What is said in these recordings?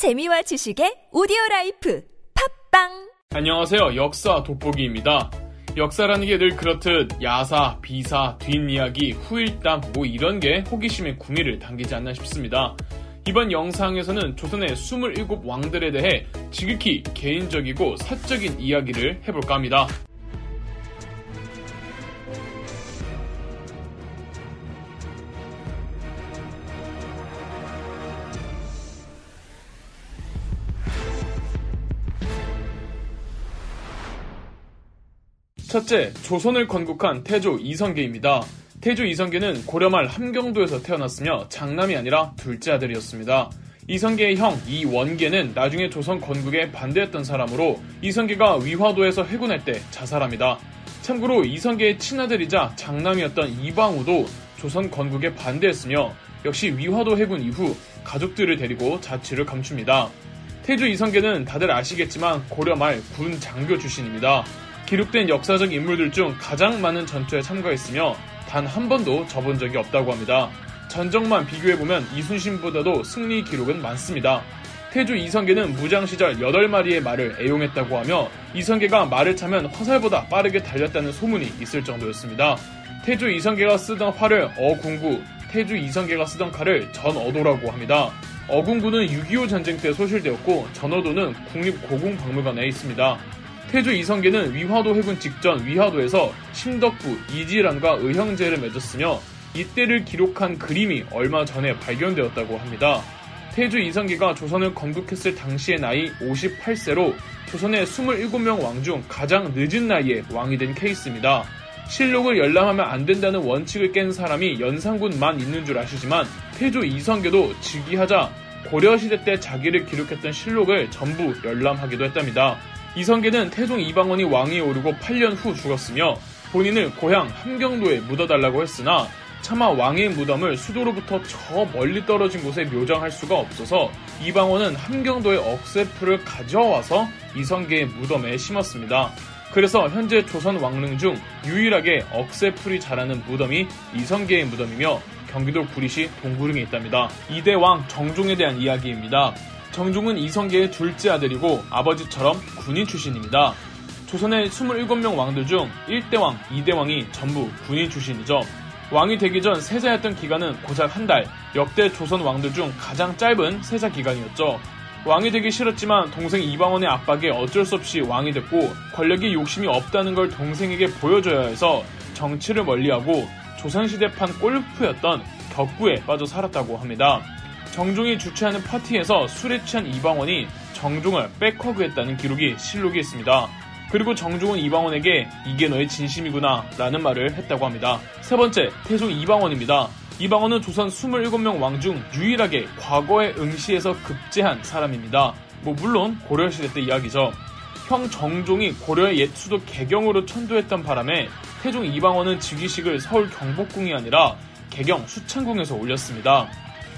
재미와 지식의 오디오 라이프 팟빵 안녕하세요. 역사 돋보기입니다. 역사라는 게 늘 그렇듯 야사, 비사, 뒷이야기, 후일담 뭐 이런 게 호기심의 구미를 당기지 않나 싶습니다. 이번 영상에서는 조선의 27 왕들에 대해 지극히 개인적이고 사적인 이야기를 해볼까 합니다. 첫째, 조선을 건국한 태조 이성계입니다. 태조 이성계는 고려말 함경도에서 태어났으며 장남이 아니라 둘째 아들이었습니다. 이성계의 형 이원계는 나중에 조선 건국에 반대했던 사람으로 이성계가 위화도에서 해군할 때 자살합니다. 참고로 이성계의 친아들이자 장남이었던 이방우도 조선 건국에 반대했으며 역시 위화도 해군 이후 가족들을 데리고 자취를 감춥니다. 태조 이성계는 다들 아시겠지만 고려 말 군 장교 출신입니다. 기록된 역사적 인물들 중 가장 많은 전투에 참가했으며 단 한 번도 져본 적이 없다고 합니다. 전적만 비교해보면 이순신보다도 승리 기록은 많습니다. 태조 이성계는 무장 시절 8마리의 말을 애용했다고 하며 이성계가 말을 차면 화살보다 빠르게 달렸다는 소문이 있을 정도였습니다. 태조 이성계가 쓰던 활을 어궁구, 태조 이성계가 쓰던 칼을 전어도라고 합니다. 어궁구는 6.25 전쟁 때 소실되었고 전어도는 국립고궁박물관에 있습니다. 태조 이성계는 위화도 해군 직전 위화도에서 심덕부 이지란과 의형제를 맺었으며 이때를 기록한 그림이 얼마 전에 발견되었다고 합니다. 태조 이성계가 조선을 건국했을 당시의 나이 58세로 조선의 27명 왕 중 가장 늦은 나이에 왕이 된 케이스입니다. 실록을 열람하면 안 된다는 원칙을 깬 사람이 연산군만 있는 줄 아시지만 태조 이성계도 즉위하자 고려시대 때 자기를 기록했던 실록을 전부 열람하기도 했답니다. 이성계는 태종 이방원이 왕위에 오르고 8년 후 죽었으며 본인을 고향 함경도에 묻어달라고 했으나 차마 왕의 무덤을 수도로부터 저 멀리 떨어진 곳에 묘장할 수가 없어서 이방원은 함경도의 억새풀을 가져와서 이성계의 무덤에 심었습니다. 그래서 현재 조선 왕릉 중 유일하게 억새풀이 자라는 무덤이 이성계의 무덤이며 경기도 구리시 동구릉에 있답니다. 이대왕 정종에 대한 이야기입니다. 정종은 이성계의 둘째 아들이고 아버지처럼 군인 출신입니다. 조선의 27명 왕들 중 1대왕, 2대왕이 전부 군인 출신이죠. 왕이 되기 전 세자였던 기간은 고작 한 달, 역대 조선 왕들 중 가장 짧은 세자 기간이었죠. 왕이 되기 싫었지만 동생 이방원의 압박에 어쩔 수 없이 왕이 됐고 권력에 욕심이 없다는 걸 동생에게 보여줘야 해서 정치를 멀리하고 조선시대판 골프였던 격구에 빠져 살았다고 합니다. 정종이 주최하는 파티에서 술에 취한 이방원이 정종을 백허그했다는 기록이 실록이 있습니다. 그리고 정종은 이방원에게 이게 너의 진심이구나 라는 말을 했다고 합니다. 세 번째, 태종 이방원입니다. 이방원은 조선 27명 왕 중 유일하게 과거의 응시에서 급제한 사람입니다. 뭐 물론 고려시대 때 이야기죠. 형 정종이 고려의 옛 수도 개경으로 천도했던 바람에 태종 이방원은 즉위식을 서울 경복궁이 아니라 개경 수창궁에서 올렸습니다.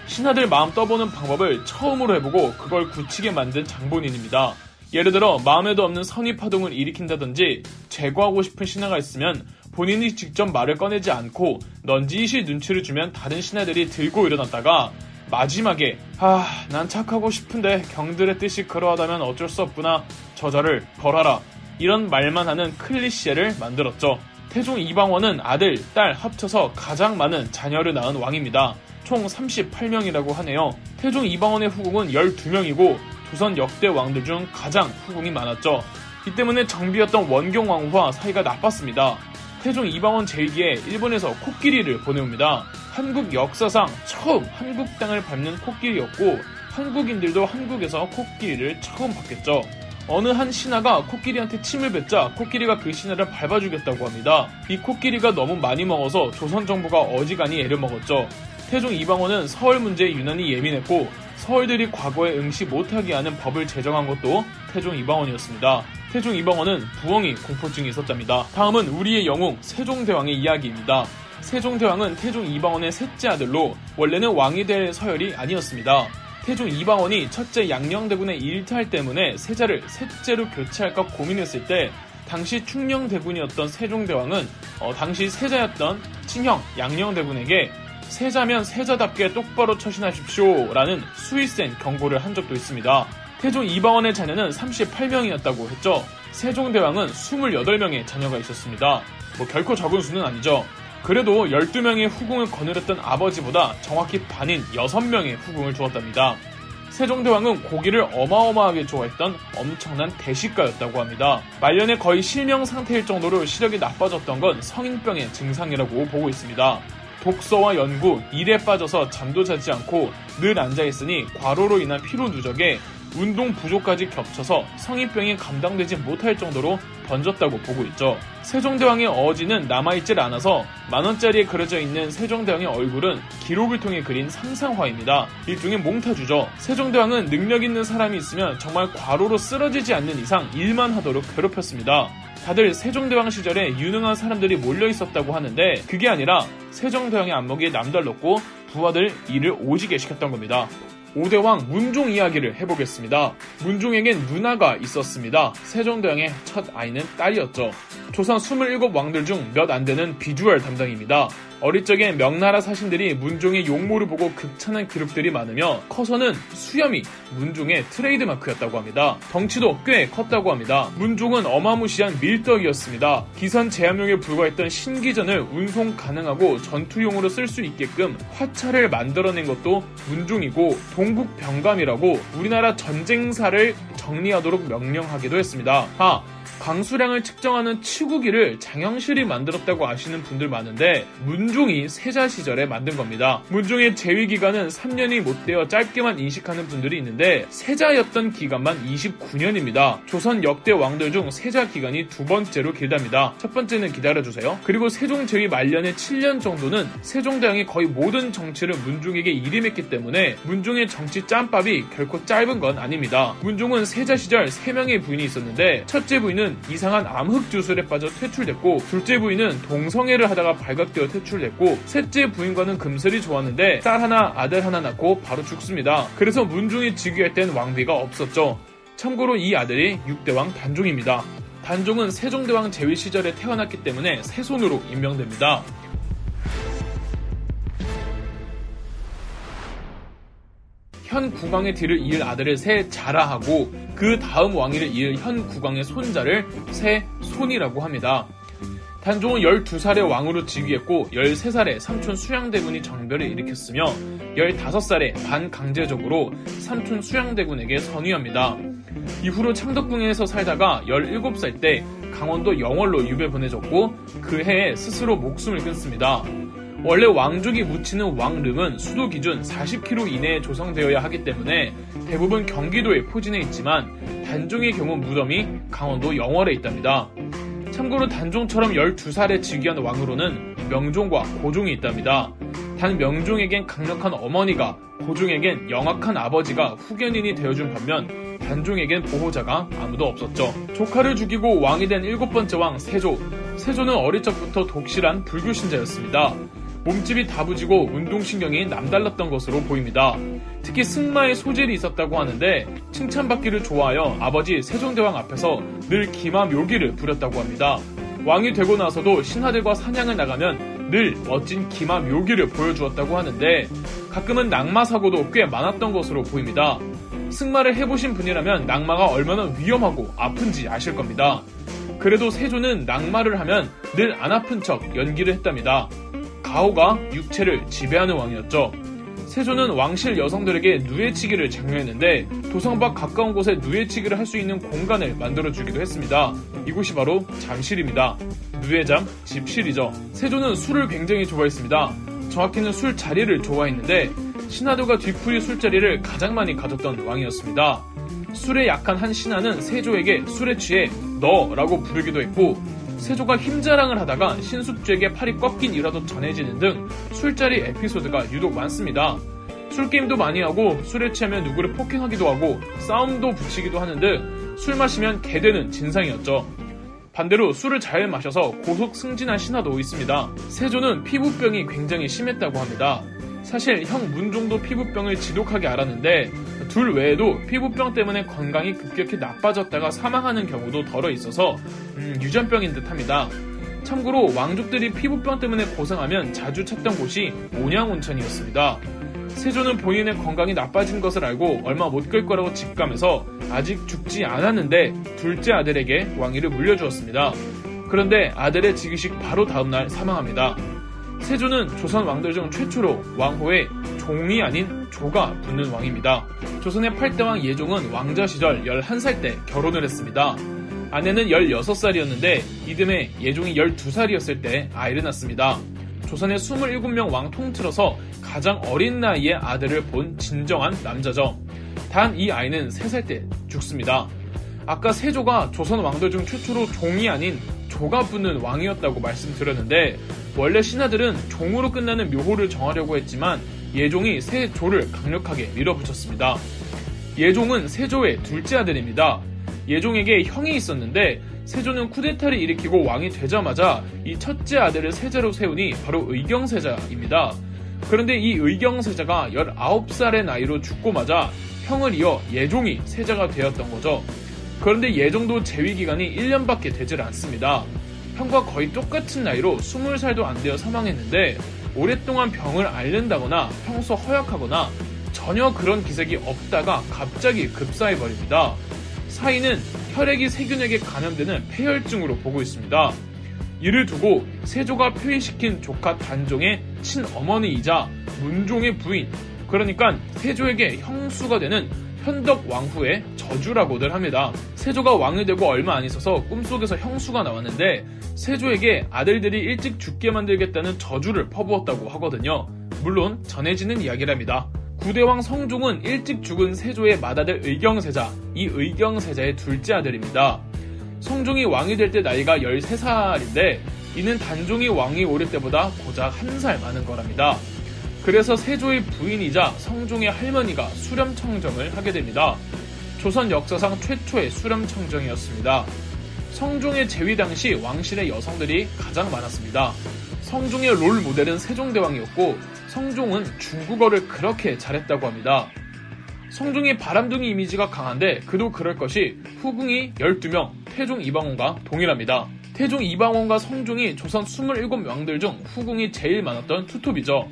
신하들 마음 떠보는 방법을 처음으로 해보고 그걸 굳히게 만든 장본인입니다. 예를 들어 마음에도 없는 선의 파동을 일으킨다든지 제거하고 싶은 신하가 있으면 본인이 직접 말을 꺼내지 않고 넌지시 눈치를 주면 다른 신하들이 들고 일어났다가 마지막에 아, 난 착하고 싶은데 경들의 뜻이 그러하다면 어쩔 수 없구나. 저자를 벌하라. 이런 말만 하는 클리셰를 만들었죠. 태종 이방원은 아들, 딸 합쳐서 가장 많은 자녀를 낳은 왕입니다. 총 38명이라고 하네요. 태종 이방원의 후궁은 12명이고 조선 역대 왕들 중 가장 후궁이 많았죠. 이 때문에 정비였던 원경 왕후와 사이가 나빴습니다. 태종 이방원 제2기에 일본에서 코끼리를 보내옵니다. 한국 역사상 처음 한국 땅을 밟는 코끼리였고 한국인들도 한국에서 코끼리를 처음 봤겠죠. 어느 한 신하가 코끼리한테 침을 뱉자 코끼리가 그 신하를 밟아주겠다고 합니다. 이 코끼리가 너무 많이 먹어서 조선 정부가 어지간히 애를 먹었죠. 태종 이방원은 서울 문제에 유난히 예민했고 서울들이 과거에 응시 못하게 하는 법을 제정한 것도 태종 이방원이었습니다. 태종 이방원은 부엉이 공포증이 있었답니다. 다음은 우리의 영웅 세종대왕의 이야기입니다. 세종대왕은 태종 이방원의 셋째 아들로 원래는 왕이 될 서열이 아니었습니다. 태종 이방원이 첫째 양녕대군의 일탈 때문에 세자를 셋째로 교체할까 고민했을 때 당시 충녕대군이었던 세종대왕은 어, 당시 세자였던 친형 양녕대군에게 세자면 세자답게 똑바로 처신하십시오 라는 수위센 경고를 한 적도 있습니다. 태종 이방원의 자녀는 38명이었다고 했죠. 세종대왕은 28명의 자녀가 있었습니다. 뭐 결코 적은 수는 아니죠. 그래도 12명의 후궁을 거느렸던 아버지보다 정확히 반인 6명의 후궁을 주었답니다. 세종대왕은 고기를 어마어마하게 좋아했던 엄청난 대식가였다고 합니다. 말년에 거의 실명 상태일 정도로 시력이 나빠졌던 건 성인병의 증상이라고 보고 있습니다. 독서와 연구, 일에 빠져서 잠도 자지 않고 늘 앉아있으니 과로로 인한 피로 누적에 운동 부족까지 겹쳐서 성인병이 감당되지 못할 정도로 번졌다고 보고 있죠. 세종대왕의 어지는 남아있질 않아서 만원짜리에 그려져 있는 세종대왕의 얼굴은 기록을 통해 그린 상상화입니다. 일종의 몽타주죠. 세종대왕은 능력 있는 사람이 있으면 정말 과로로 쓰러지지 않는 이상 일만 하도록 괴롭혔습니다. 다들 세종대왕 시절에 유능한 사람들이 몰려 있었다고 하는데 그게 아니라 세종대왕의 안목이 남달랐고 부하들 일을 오지게 시켰던 겁니다. 5대왕 문종 이야기를 해보겠습니다. 문종에겐 누나가 있었습니다. 세종대왕의 첫 아이는 딸이었죠. 조선 27왕들 중 몇 안 되는 비주얼 담당입니다. 어릴 적에 명나라 사신들이 문종의 용모를 보고 극찬한 기록들이 많으며 커서는 수염이 문종의 트레이드마크였다고 합니다. 덩치도 꽤 컸다고 합니다. 문종은 어마무시한 밀떡이었습니다. 기선 제압용에 불과했던 신기전을 운송 가능하고 전투용으로 쓸 수 있게끔 화차를 만들어낸 것도 문종이고 동국병감이라고 우리나라 전쟁사를 정리하도록 명령하기도 했습니다. 아, 강수량을 측정하는 치구기를 장영실이 만들었다고 아시는 분들 많은데 문종이 세자 시절에 만든 겁니다. 문종의 재위 기간은 3년이 못 되어 짧게만 인식하는 분들이 있는데 세자였던 기간만 29년입니다. 조선 역대 왕들 중 세자 기간이 두 번째로 길답니다. 첫 번째는 기다려주세요. 그리고 세종 재위 말년의 7년 정도는 세종대왕이 거의 모든 정치를 문종에게 일임했기 때문에 문종의 정치 짬밥이 결코 짧은 건 아닙니다. 문종은 세자 시절 3명의 부인이 있었는데 첫째 부인은 부인은 이상한 암흑 주술에 빠져 퇴출됐고 둘째 부인은 동성애를 하다가 발각되어 퇴출됐고 셋째 부인과는 금슬이 좋았는데 딸 하나 아들 하나 낳고 바로 죽습니다. 그래서 문종이 즉위할 땐 왕비가 없었죠. 참고로 이 아들이 6대왕 단종입니다. 단종은 세종대왕 재위 시절에 태어났기 때문에 세손으로 임명됩니다. 현 국왕의 뒤를 이을 아들을 세자라 하고 그 다음 왕위를 이을 현 국왕의 손자를 세손이라고 합니다. 단종은 12살에 왕으로 즉위했고 13살에 삼촌 수양대군이 정별을 일으켰으며 15살에 반강제적으로 삼촌 수양대군에게 선위합니다. 이후로 창덕궁에서 살다가 17살 때 강원도 영월로 유배 보내졌고 그 해에 스스로 목숨을 끊습니다. 원래 왕족이 묻히는 왕릉은 수도 기준 40km 이내에 조성되어야 하기 때문에 대부분 경기도에 포진해 있지만 단종의 경우 무덤이 강원도 영월에 있답니다. 참고로 단종처럼 12살에 즉위한 왕으로는 명종과 고종이 있답니다. 단 명종에겐 강력한 어머니가 고종에겐 영악한 아버지가 후견인이 되어준 반면 단종에겐 보호자가 아무도 없었죠. 조카를 죽이고 왕이 된 일곱 번째 왕 세조. 세조는 어릴 적부터 독실한 불교 신자였습니다. 몸집이 다부지고 운동신경이 남달랐던 것으로 보입니다. 특히 승마에 소질이 있었다고 하는데 칭찬받기를 좋아하여 아버지 세종대왕 앞에서 늘 기마 묘기를 부렸다고 합니다. 왕이 되고 나서도 신하들과 사냥을 나가면 늘 멋진 기마 묘기를 보여주었다고 하는데 가끔은 낙마 사고도 꽤 많았던 것으로 보입니다. 승마를 해보신 분이라면 낙마가 얼마나 위험하고 아픈지 아실 겁니다. 그래도 세조는 낙마를 하면 늘 안 아픈 척 연기를 했답니다. 가오가 육체를 지배하는 왕이었죠. 세조는 왕실 여성들에게 누에치기를 장려했는데 도성 밖 가까운 곳에 누에치기를 할 수 있는 공간을 만들어주기도 했습니다. 이곳이 바로 잠실입니다. 누에잠, 집실이죠. 세조는 술을 굉장히 좋아했습니다. 정확히는 술 자리를 좋아했는데 신하들과 뒤풀이 술자리를 가장 많이 가졌던 왕이었습니다. 술에 약한 한 신하는 세조에게 술에 취해 너라고 부르기도 했고 세조가 힘자랑을 하다가 신숙주에게 팔이 꺾인 일화도 전해지는 등 술자리 에피소드가 유독 많습니다. 술게임도 많이 하고 술에 취하면 누구를 폭행하기도 하고 싸움도 붙이기도 하는 등술 마시면 개되는 진상이었죠. 반대로 술을 잘 마셔서 고속 승진한 신하도 있습니다. 세조는 피부병이 굉장히 심했다고 합니다. 사실 형 문종도 피부병을 지독하게 앓았는데 둘 외에도 피부병 때문에 건강이 급격히 나빠졌다가 사망하는 경우도 덜어 있어서 음, 유전병인 듯합니다. 참고로 왕족들이 피부병 때문에 고생하면 자주 찾던 곳이 온양온천이었습니다. 세조는 본인의 건강이 나빠진 것을 알고 얼마 못끌 거라고 직감해서 아직 죽지 않았는데 둘째 아들에게 왕위를 물려주었습니다. 그런데 아들의 즉위식 바로 다음날 사망합니다. 세조는 조선 왕들 중 최초로 왕호에 종이 아닌 조가 붙는 왕입니다. 조선의 8대 왕 예종은 왕자 시절 11살 때 결혼을 했습니다. 아내는 16살이었는데 이듬해 예종이 12살이었을 때 아이를 낳습니다. 조선의 27명 왕 통틀어서 가장 어린 나이에 아들을 본 진정한 남자죠. 단 이 아이는 3살 때 죽습니다. 아까 세조가 조선 왕들 중 최초로 종이 아닌 조가 붙는 왕이었다고 말씀드렸는데 원래 신하들은 종으로 끝나는 묘호를 정하려고 했지만 예종이 세조를 강력하게 밀어붙였습니다. 예종은 세조의 둘째 아들입니다. 예종에게 형이 있었는데 세조는 쿠데타를 일으키고 왕이 되자마자 이 첫째 아들을 세자로 세우니 바로 의경세자입니다. 그런데 이 의경세자가 19살의 나이로 죽고 마자 형을 이어 예종이 세자가 되었던 거죠. 그런데 예종도 재위 기간이 1년밖에 되질 않습니다. 형과 거의 똑같은 나이로 20살도 안 되어 사망했는데 오랫동안 병을 앓는다거나 평소 허약하거나 전혀 그런 기색이 없다가 갑자기 급사해버립니다. 사인은 혈액이 세균에게 감염되는 폐혈증으로 보고 있습니다. 이를 두고 세조가 폐위시킨 조카 단종의 친어머니이자 문종의 부인, 그러니까 세조에게 형수가 되는 현덕 왕후의 저주라고들 합니다. 세조가 왕이 되고 얼마 안 있어서 꿈속에서 형수가 나왔는데 세조에게 아들들이 일찍 죽게 만들겠다는 저주를 퍼부었다고 하거든요. 물론 전해지는 이야기랍니다. 구대왕 성종은 일찍 죽은 세조의 맏아들 의경세자, 이 의경세자의 둘째 아들입니다. 성종이 왕이 될 때 나이가 13살인데 이는 단종이 왕이 오를 때보다 고작 한 살 많은 거랍니다. 그래서 세조의 부인이자 성종의 할머니가 수렴청정을 하게 됩니다. 조선 역사상 최초의 수렴청정이었습니다. 성종의 재위 당시 왕실의 여성들이 가장 많았습니다. 성종의 롤 모델은 세종대왕이었고 성종은 중국어를 그렇게 잘했다고 합니다. 성종이 바람둥이 이미지가 강한데 그도 그럴 것이 후궁이 12명, 태종 이방원과 동일합니다. 태종 이방원과 성종이 조선 27왕들 중 후궁이 제일 많았던 투톱이죠.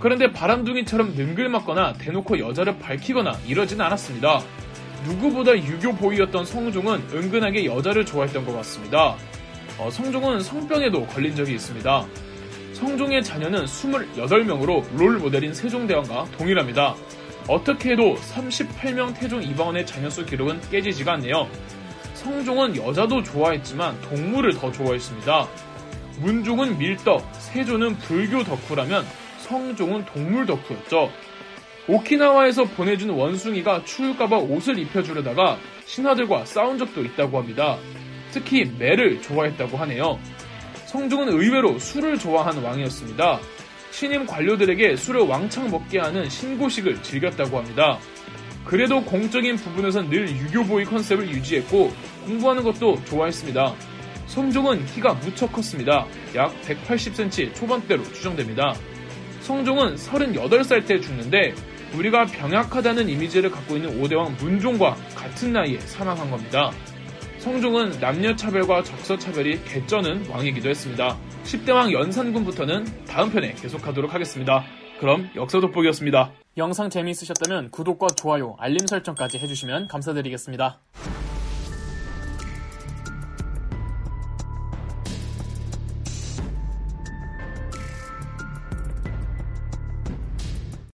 그런데 바람둥이처럼 능글맞거나 대놓고 여자를 밝히거나 이러진 않았습니다. 누구보다 유교 보이였던 성종은 은근하게 여자를 좋아했던 것 같습니다. 어, 성종은 성병에도 걸린 적이 있습니다. 성종의 자녀는 28명으로 롤 모델인 세종대왕과 동일합니다. 어떻게 해도 38명 태종 이방원의 자녀수 기록은 깨지지가 않네요. 성종은 여자도 좋아했지만 동물을 더 좋아했습니다. 문종은 밀떡, 세조는 불교 덕후라면 성종은 동물 덕후였죠. 오키나와에서 보내준 원숭이가 추울까봐 옷을 입혀주려다가 신하들과 싸운 적도 있다고 합니다. 특히 매를 좋아했다고 하네요. 성종은 의외로 술을 좋아하는 왕이었습니다. 신임 관료들에게 술을 왕창 먹게 하는 신고식을 즐겼다고 합니다. 그래도 공적인 부분에선 늘 유교보이 컨셉을 유지했고 공부하는 것도 좋아했습니다. 성종은 키가 무척 컸습니다. 약 180cm 초반대로 추정됩니다. 성종은 38살 때 죽는데 우리가 병약하다는 이미지를 갖고 있는 오대왕 문종과 같은 나이에 사망한 겁니다. 성종은 남녀차별과 적서차별이 개쩌는 왕이기도 했습니다. 10대 왕 연산군부터는 다음 편에 계속하도록 하겠습니다. 그럼 역사 돋보기였습니다. 영상 재미있으셨다면 구독과 좋아요, 알림 설정까지 해주시면 감사드리겠습니다.